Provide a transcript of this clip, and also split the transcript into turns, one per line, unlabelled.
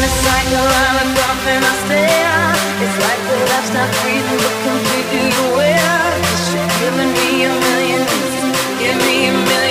in a cycle, I look up and I stare. It's like the life's not breathing, but completely aware. Cause you're giving me a million, give me a million.